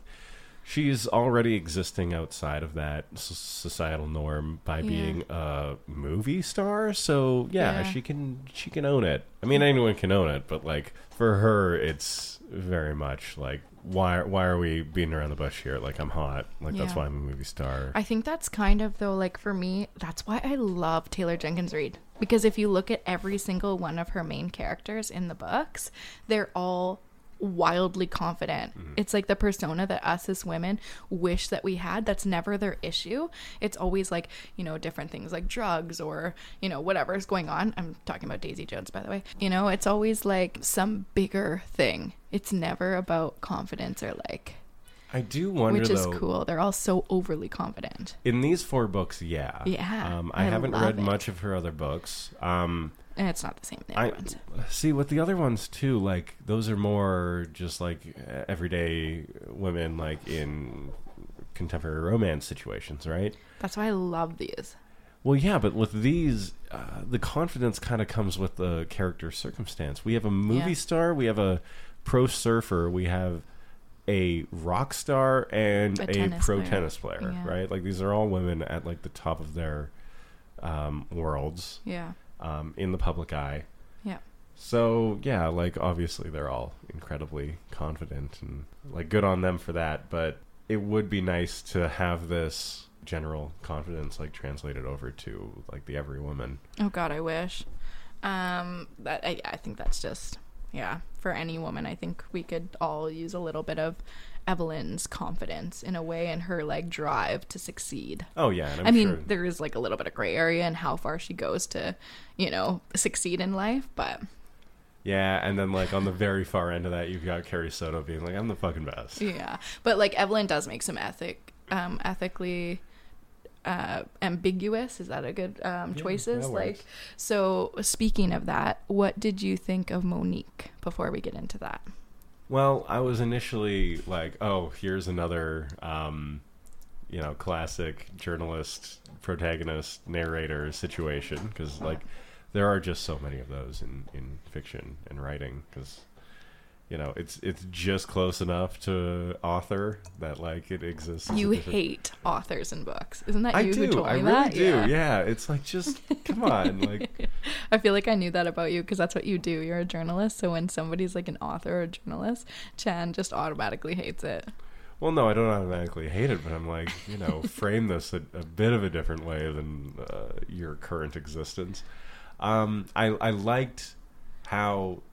she's already existing outside of that s- societal norm by Yeah. being a movie star. So yeah, Yeah. she can she can own it. I mean, anyone can own it, but like for her, it's very much like why why are we beating around the bush here? Like I'm hot. Like that's why I'm a movie star. I think that's kind of though like for me that's why I love Taylor Jenkins Reid because if you look at every single one of her main characters in the books they're all wildly confident. It's like the persona that us as women wish that we had. That's never their issue. It's always like, you know, different things like drugs or, you know, whatever is going on. I'm talking about Daisy Jones, by the way. You know, it's always like some bigger thing. It's never about confidence or like, I do wonder which is though. cool. They're all so overly confident. In these four books, yeah. Yeah, Um, I, I haven't read it. much of her other books. Um, it's not the same thing. I ones. see with the other ones too. Like those are more just like everyday women, like in contemporary romance situations, right? That's why I love these. Well, yeah, but with these, uh, the confidence kind of comes with the character circumstance. We have a movie Yeah. star, we have a pro surfer, we have a rock star, and A a, pro player. tennis player, Yeah. right? Like these are all women at like the top of their um, worlds Yeah. Um, in the public eye. Yeah. So yeah, like obviously they're all incredibly confident and like good on them for that. But it would be nice to have this general confidence like translated over to like the every woman. Oh God, I wish. Um, that I, I think that's just yeah. For any woman, I think we could all use a little bit of Evelyn's confidence in a way and her like drive to succeed. Oh yeah, i mean, sure. there is like a little bit of gray area in how far she goes to, you know, succeed in life, but Yeah, and then like on the very far end of that, you've got Carrie Soto being like, "I'm the fucking best." Yeah, but like Evelyn does make some ethic, um, ethically uh, ambiguous. Is that a good um, Yeah, choices? that Like, so speaking of that, what did you think of Monique before we get into that? Well, I was initially like, "Oh, here's another." Um, you know, classic journalist, protagonist, narrator situation because like there are just so many of those in in fiction and writing because you know it's it's just close enough to author that like it exists. You different- hate authors and books, isn't that I you who do. told I really that? do. Yeah. It's like just come on, [laughs] like I feel like I knew that about you because that's what you do. You're a journalist, so when somebody's like an author or a journalist, Chan just automatically hates it. Well, no, I don't automatically hate it, but I'm like, you know, [laughs] frame this a, a bit of a different way than uh, your current existence. Um, I I liked how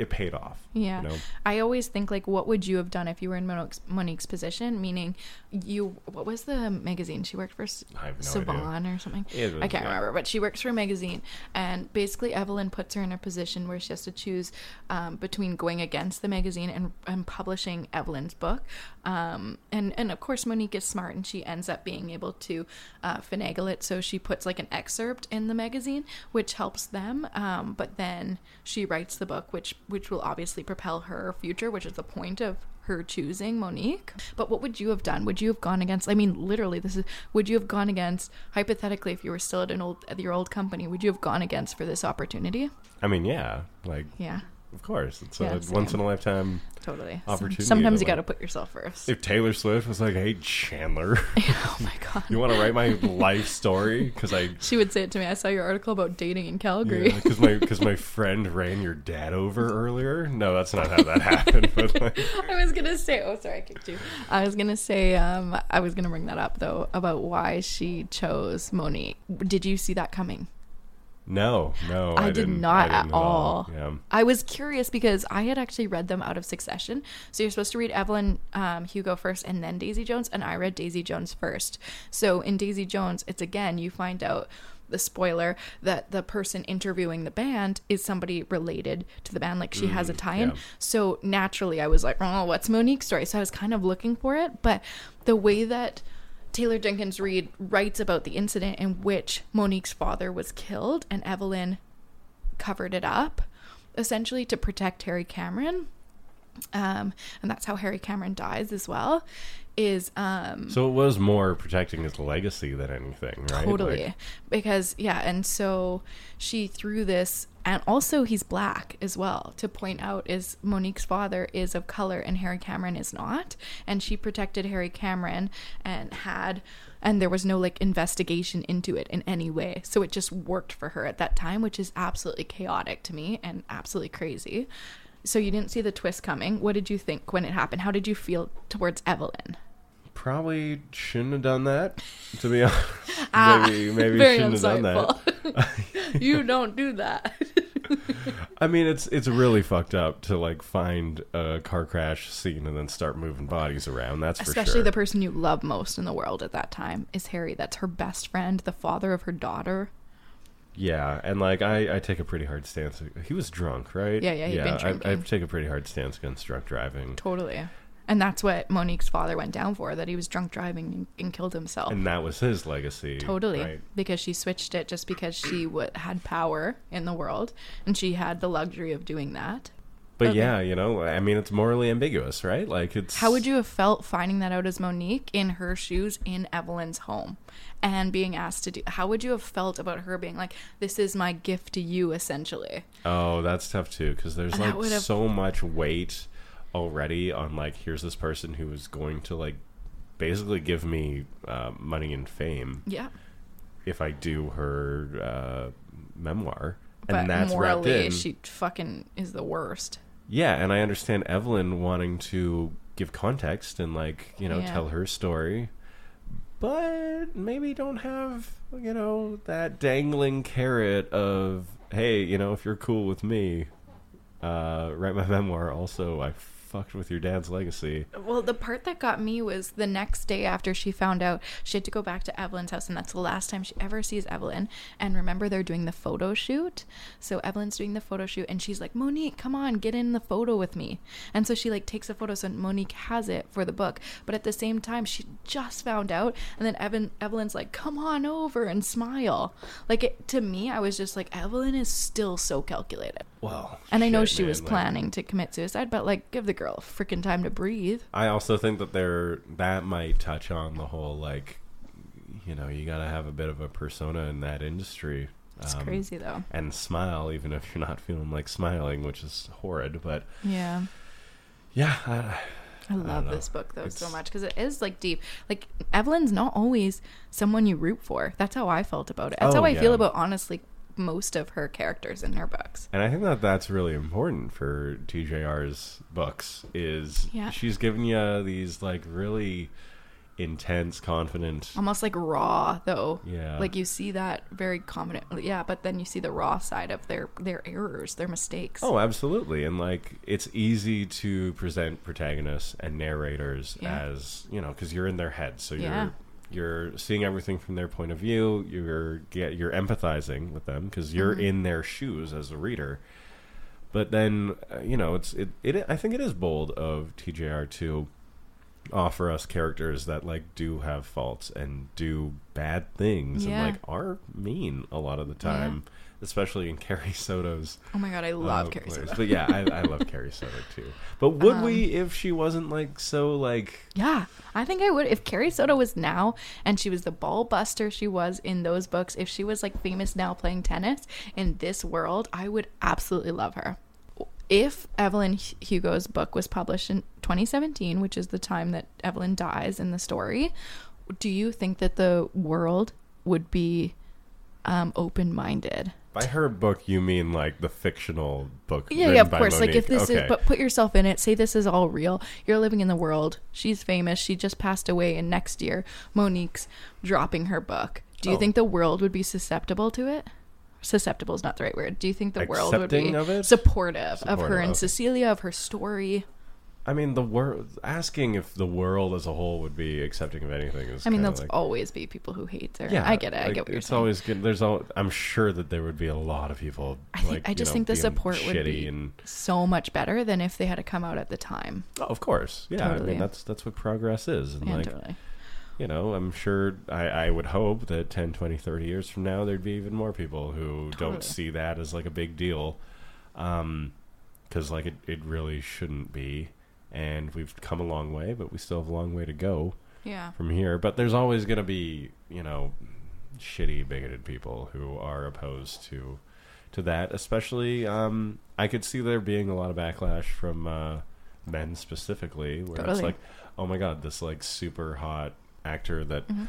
it paid off. Yeah. You know? I always think like, what would you have done if you were in Monique's, Monique's position? Meaning, you what was the magazine she worked for? S- I have no Savon or something. Was- I can't yeah. remember, but she works for a magazine, and basically Evelyn puts her in a position where she has to choose um, between going against the magazine and, and publishing Evelyn's book. Um, and and of course Monique is smart, and she ends up being able to uh, finagle it. So she puts like an excerpt in the magazine, which helps them. Um, but then she writes the book, which which will obviously propel her future, which is the point of her choosing Monique. But what would you have done? Would you have gone against? I mean, literally, this is. Would you have gone against? Hypothetically, if you were still at an old at your old company, would you have gone against for this opportunity? I mean, yeah, like Yeah, of course, it's Yeah, a same. once in a lifetime. Totally. Opportunity Sometimes to, you got to like- put yourself first. If Taylor Swift was like, "Hey Chandler, [laughs] oh my god. you want to write my life story?" Because I She would say it to me. I saw your article about dating in Calgary. because my because my friend ran your dad over earlier. No, that's not how that happened. [laughs] But like, [laughs] I was gonna say, oh, sorry, I kicked you. I was gonna say, um, I was gonna bring that up though about why she chose Monique. Did you see that coming? No, no, I, did didn't- not I at didn't all. Yeah. I was curious because I had actually read them out of succession. So you're supposed to read Evelyn um, Hugo first and then Daisy Jones, and I read Daisy Jones first. So in Daisy Jones, it's again you find out the spoiler that the person interviewing the band is somebody related to the band, like she has a tie-in. yeah. So naturally, I was like, "Oh, what's Monique's story?" So I was kind of looking for it, but the way that Taylor Jenkins Reid writes about the incident in which Monique's father was killed and Evelyn covered it up essentially to protect Harry Cameron. Um, and that's how Harry Cameron dies as well. Is um, So it was more protecting his legacy than anything, right? Totally. Like, because, yeah, and so she threw this, and also he's black as well, to point out is Monique's father is of color and Harry Cameron is not. And she protected Harry Cameron and had, and there was no like investigation into it in any way. So it just worked for her at that time, which is absolutely chaotic to me and absolutely crazy. So you didn't see the twist coming. What did you think when it happened? How did you feel towards Evelyn? Probably shouldn't have done that. To be [laughs] honest, [laughs] Ah, maybe maybe shouldn't have done that. [laughs] you don't do that. I mean, it's it's really fucked up to like find a car crash scene and then start moving bodies around. That's for Especially sure. the person you love most in the world at that time is Harry. That's her best friend, the father of her daughter. Yeah, and like I, I take a pretty hard stance. He was drunk, right? Yeah, yeah, been I, I take a pretty hard stance against drunk driving, Totally. And that's what Monique's father went down for, that he was drunk driving and, and killed himself. and that was his legacy. Totally, right? because she switched it just because she w- had power in the world and she had the luxury of doing that. But Okay. yeah, you know, I mean, it's morally ambiguous, right? Like it's How would you have felt finding that out as Monique in her shoes in Evelyn's home and being asked to do? How would you have felt about her being like, "This is my gift to you," essentially? Oh, that's tough too because there's And like so much weight already on like here's this person who is going to like basically give me uh, money and fame Yeah, if I do her uh, memoir, but and that's wrapped morally, in. she fucking is the worst. Yeah, and I understand Evelyn wanting to give context and like you know Yeah. tell her story, but maybe don't have you know that dangling carrot of hey you know if you're cool with me, uh, write my memoir. Also, I fucked with your dad's legacy. Well, the part that got me was the next day after she found out she had to go back to Evelyn's house, and that's the last time she ever sees Evelyn. And remember, they're doing the photo shoot. So Evelyn's doing the photo shoot, and she's like, Monique, come on, get in the photo with me. And so she like takes a photo, so Monique has it for the book. But at the same time, she just found out, and then Evan Evelyn's like, come on over and smile. Like it, to me, I was just like, Evelyn is still so calculated. Well, And I know shit, she was like- planning to commit suicide, but like, give the girl freaking time to breathe. I also think that there that might touch on the whole like, you know, you got to have a bit of a persona in that industry. It's um, crazy though. And smile, even if you're not feeling like smiling, which is horrid. But Yeah. yeah, I, I love know. this book though so much because it is like deep. Like Evelyn's not always someone you root for. That's how I felt about it. That's Oh, how I feel about honestly most of her characters in her books. and I think that that's really important for TJR's books. Is Yeah. she's giving you these like really intense, confident. almost like raw though. Yeah. Like you see that very confident. Yeah, but then you see the raw side of their their errors, their mistakes. Oh, absolutely. And like it's easy to present protagonists and narrators Yeah. as, you know, cuz you're in their head. So Yeah. you're you're seeing everything from their point of view. You're get you're empathizing with them cuz you're Mm-hmm. in their shoes as a reader. But then, uh, you know, it's it, it I think it is bold of TJR to offer us characters that like do have faults and do bad things Yeah. and like are mean a lot of the time, especially in [laughs] Carrie Soto's Oh my god, I love uh, Carrie place. Soto. But yeah, I, I love Carrie Soto too. But would Um, we if she wasn't like so like Yeah, I think I would. If Carrie Soto was now and she was the ball buster she was in those books, if she was like famous now playing tennis in this world, I would absolutely love her. If Evelyn Hugo's book was published in 2017, which is the time that Evelyn dies in the story, do you think that the world would be um, open minded? By her book you mean like the fictional book? Yeah, yeah, of course. Like if this Okay. is, but put yourself in it. Say this is all real. You're living in the world. She's famous. She just passed away, and next year Monique's dropping her book. Do you Oh. think the world would be susceptible to it? Susceptible is not the right word. Do you think the world would Accepting be of it? supportive, of her Supportive, and. Cecilia, of her story? I mean, the world asking if the world as a whole would be accepting of anything is. I mean, there'll like, always be people who hate her. yeah, I get it. I like, get what you're it's saying. always good. There's all. I'm sure that there would be a lot of people. I think- like, I just know, think the support would be and so much better than if they had to come out at the time. oh, of course, yeah. I mean, that's that's what progress is, and Yeah, like totally. you know, I'm sure I, I would hope that 10, 20, 30 years from now, there'd be even more people who Totally. don't see that as like a big deal. Um, cause like it, it really shouldn't be. And we've come a long way, but we still have a long way to go Yeah. from here. But there's always going to be, you know, shitty, bigoted people who are opposed to, to that. Especially, um, I could see there being a lot of backlash from, uh, men specifically, where it's like, oh my god, this like super hot actor that Mm-hmm.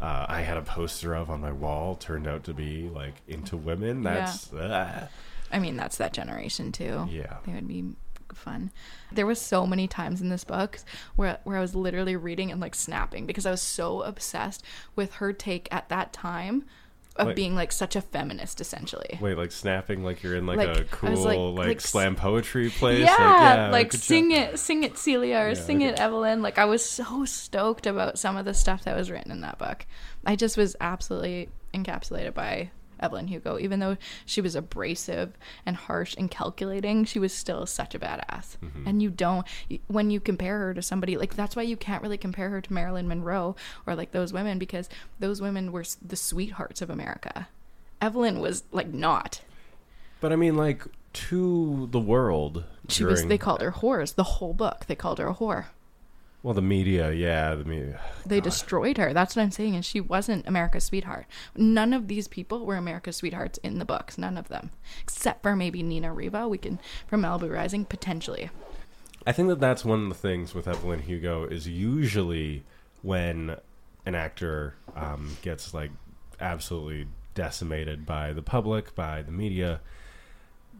uh, I had a poster of on my wall turned out to be like into women. That's ah. I mean, that's that generation too. Yeah. They would be fun. There was so many times in this book where where I was literally reading and like snapping because I was so obsessed with her take at that time of Wait. being like such a feminist essentially. Wait, like snapping, like you're in like, Like, a cool like, like- like slam poetry place. yeah, like, like, job. sing it, sing it, Celia, or Yeah, sing it. Evelyn. Like I was so stoked about some of the stuff that was written in that book. I just was absolutely encapsulated by Evelyn Hugo. Even though she was abrasive and harsh and calculating, she was still such a badass. Mm-hmm. And you don't when you compare her to somebody like that's why you can't really compare her to Marilyn Monroe or like those women because those women were the sweethearts of America. Evelyn was like not. But I mean, like to the world. She was. They called her whores. The whole book, they called her a whore. Well the media. Yeah, the media. They destroyed her. That's what I'm saying. And she wasn't America's sweetheart. None of these people were America's sweethearts in the books. None of them, except for maybe Nina Riva. We can from Malibu Rising potentially. I think that that's one of the things with Evelyn Hugo is usually when an actor um, gets like absolutely decimated by the public, by the media,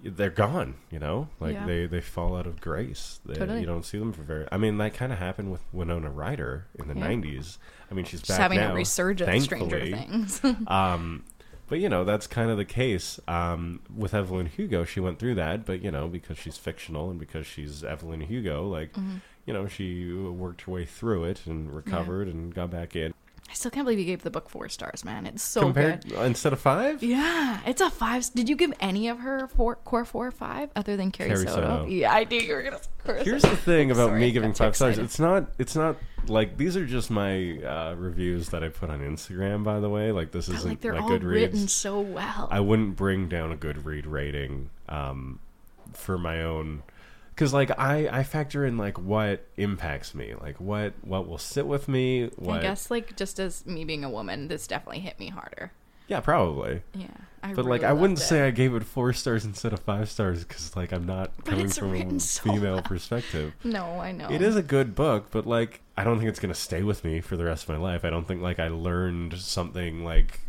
they're gone. You know, like Yeah. they they fall out of grace. They, Totally. You don't see them for very. I mean, that kind of happened with Winona Ryder in the Yeah. '90s. I mean, she's She's back having now, a resurgence of Stranger. Things. [laughs] Um, but you know that's kind of the case um, with Evelyn Hugo. She went through that, but you know because she's fictional and because she's Evelyn Hugo, like Mm-hmm. you know she worked her way through it and recovered and got back in. I still can't believe you gave the book four stars, man. It's so Compared good. instead of five, Yeah, it's a five. Did you give any of her four, core four or five other than Carrie, Carrie Soto? Soto. Yeah, I knew you were gonna. of course Here's the thing [laughs] about Sorry, me giving five stars. It's not. It's not like these are just my uh, reviews that I put on Instagram. By the way, like this isn't like they're my all Goodreads. written so well. I wouldn't bring down a good read rating um, for my own because like I, I factor in like what impacts me like what what will sit with me what I guess like just as me being a woman, this definitely hit me harder. yeah probably Yeah, I but like I wouldn't loved say. I gave it four stars instead of five stars because like I'm not coming from a so female well. perspective [laughs] No, I know it is a good book but like I don't think it's gonna stay with me for the rest of my life I don't think like I learned something like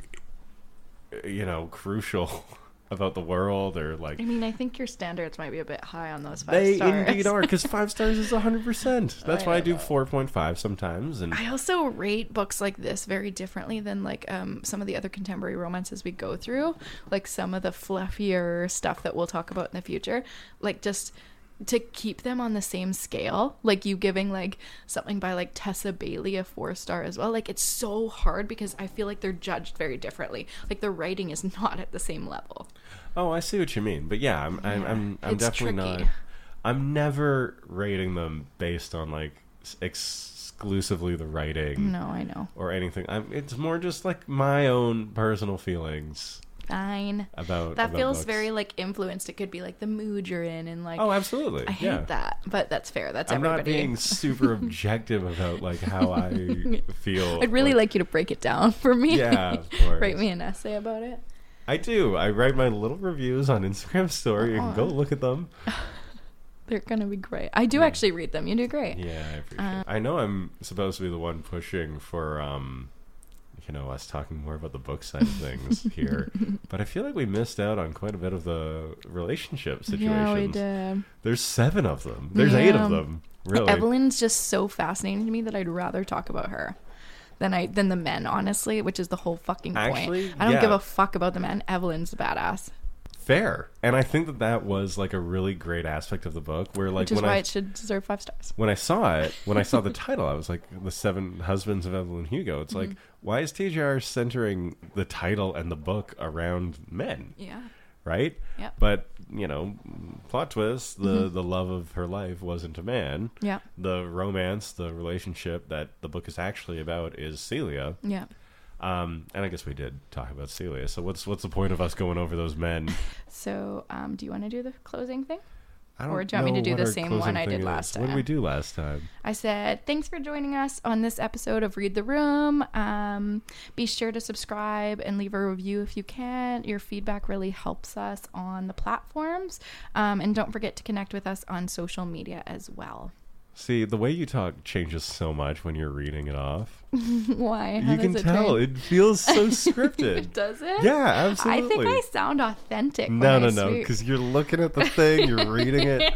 you know crucial [laughs] about the world or like I mean, I think your standards might be a bit high on those five they stars. They indeed are because [laughs] five stars is hundred percent. That's I why I do four point five sometimes, and I also rate books like this very differently than like um, some of the other contemporary romances we go through, like some of the fluffier stuff that we'll talk about in the future. Like just to keep them on the same scale, like you giving like something by like Tessa Bailey a four star as well. Like it's so hard because I feel like they're judged very differently. Like the writing is [laughs] not at the same level. oh, I see what you mean. But yeah, I'm I'm I'm, I'm definitely tricky. not. I'm never rating them based on like exclusively the writing No, I know. or anything. I'm, it's more just like my own personal feelings Fine. about That about feels books. very like influenced. It could be like the mood you're in and like Oh, absolutely. I hate yeah. that, but that's fair. That's I'm everybody. not being super [laughs] objective about like how I [laughs] feel. I'd really or- like you to break it down for me. Yeah, of course. [laughs] Write me an essay about it. I do. I write my little reviews on Instagram story. You can go look at them. They're gonna be great. I do actually read them. You do great. Yeah, I appreciate. Uh, it. I know I'm supposed to be the one pushing for, um, you know, us talking more about the book side of things [laughs] here, but I feel like we missed out on quite a bit of the relationship situations. Yeah, we did. There's seven of them. There's eight of them. Really. Evelyn's just so fascinating to me that I'd rather talk about her than I than the men, honestly, which is the whole fucking point. Actually, I don't yeah. give a fuck about the men. Evelyn's a badass, Fair. And I think that that was like a really great aspect of the book where like which is when why I it should deserve five stars. when I saw it, when I saw the [laughs] title, I was like, "The Seven Husbands of Evelyn Hugo." It's Mm-hmm. like, why is TJR centering the title and the book around men, Yeah. right? Yep. But you know, plot twist: the Mm-hmm. the love of her life wasn't a man. Yeah. The romance, the relationship that the book is actually about is Celia. Yeah. Um, and I guess we did talk about Celia. So what's what's the point of us going over those men? [laughs] So, um, do you want to do the closing thing? Or do you want me to do the same one I did is. time? What did we do last time? I said, thanks for joining us on this episode of Read the Room. Um, be sure to subscribe and leave a review if you can. Your feedback really helps us on the platforms. Um, and don't forget to connect with us on social media as well. See, the way you talk changes so much when you're reading it off. [laughs] Why? How you can it tell change? it feels so [laughs] scripted. [laughs] Does it? yeah, absolutely. I think I sound authentic. no, no, no, because you're looking at the thing, you're reading it,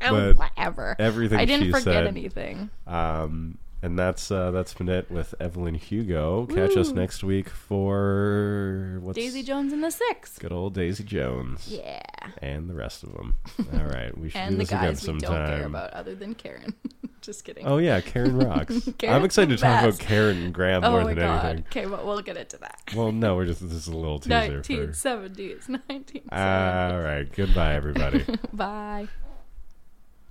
Oh, whatever. everything I didn't forget said. anything. um, and that's uh, that's been it with Evelyn Hugo. Catch us next week for what's Daisy Jones and the Six. good old Daisy Jones Yeah. and the rest of them. All right, we should do And the this again guys we sometime. don't care about other than Karen. [laughs] Just kidding. Oh yeah, Karen rocks. [laughs] I'm excited to talk best. about Karen and Graham Oh more than god. anything. Okay, well we'll get into that. Well, no, we're just this is a little teaser for. 1970s, 1970s. All right, goodbye, everybody. [laughs] Bye.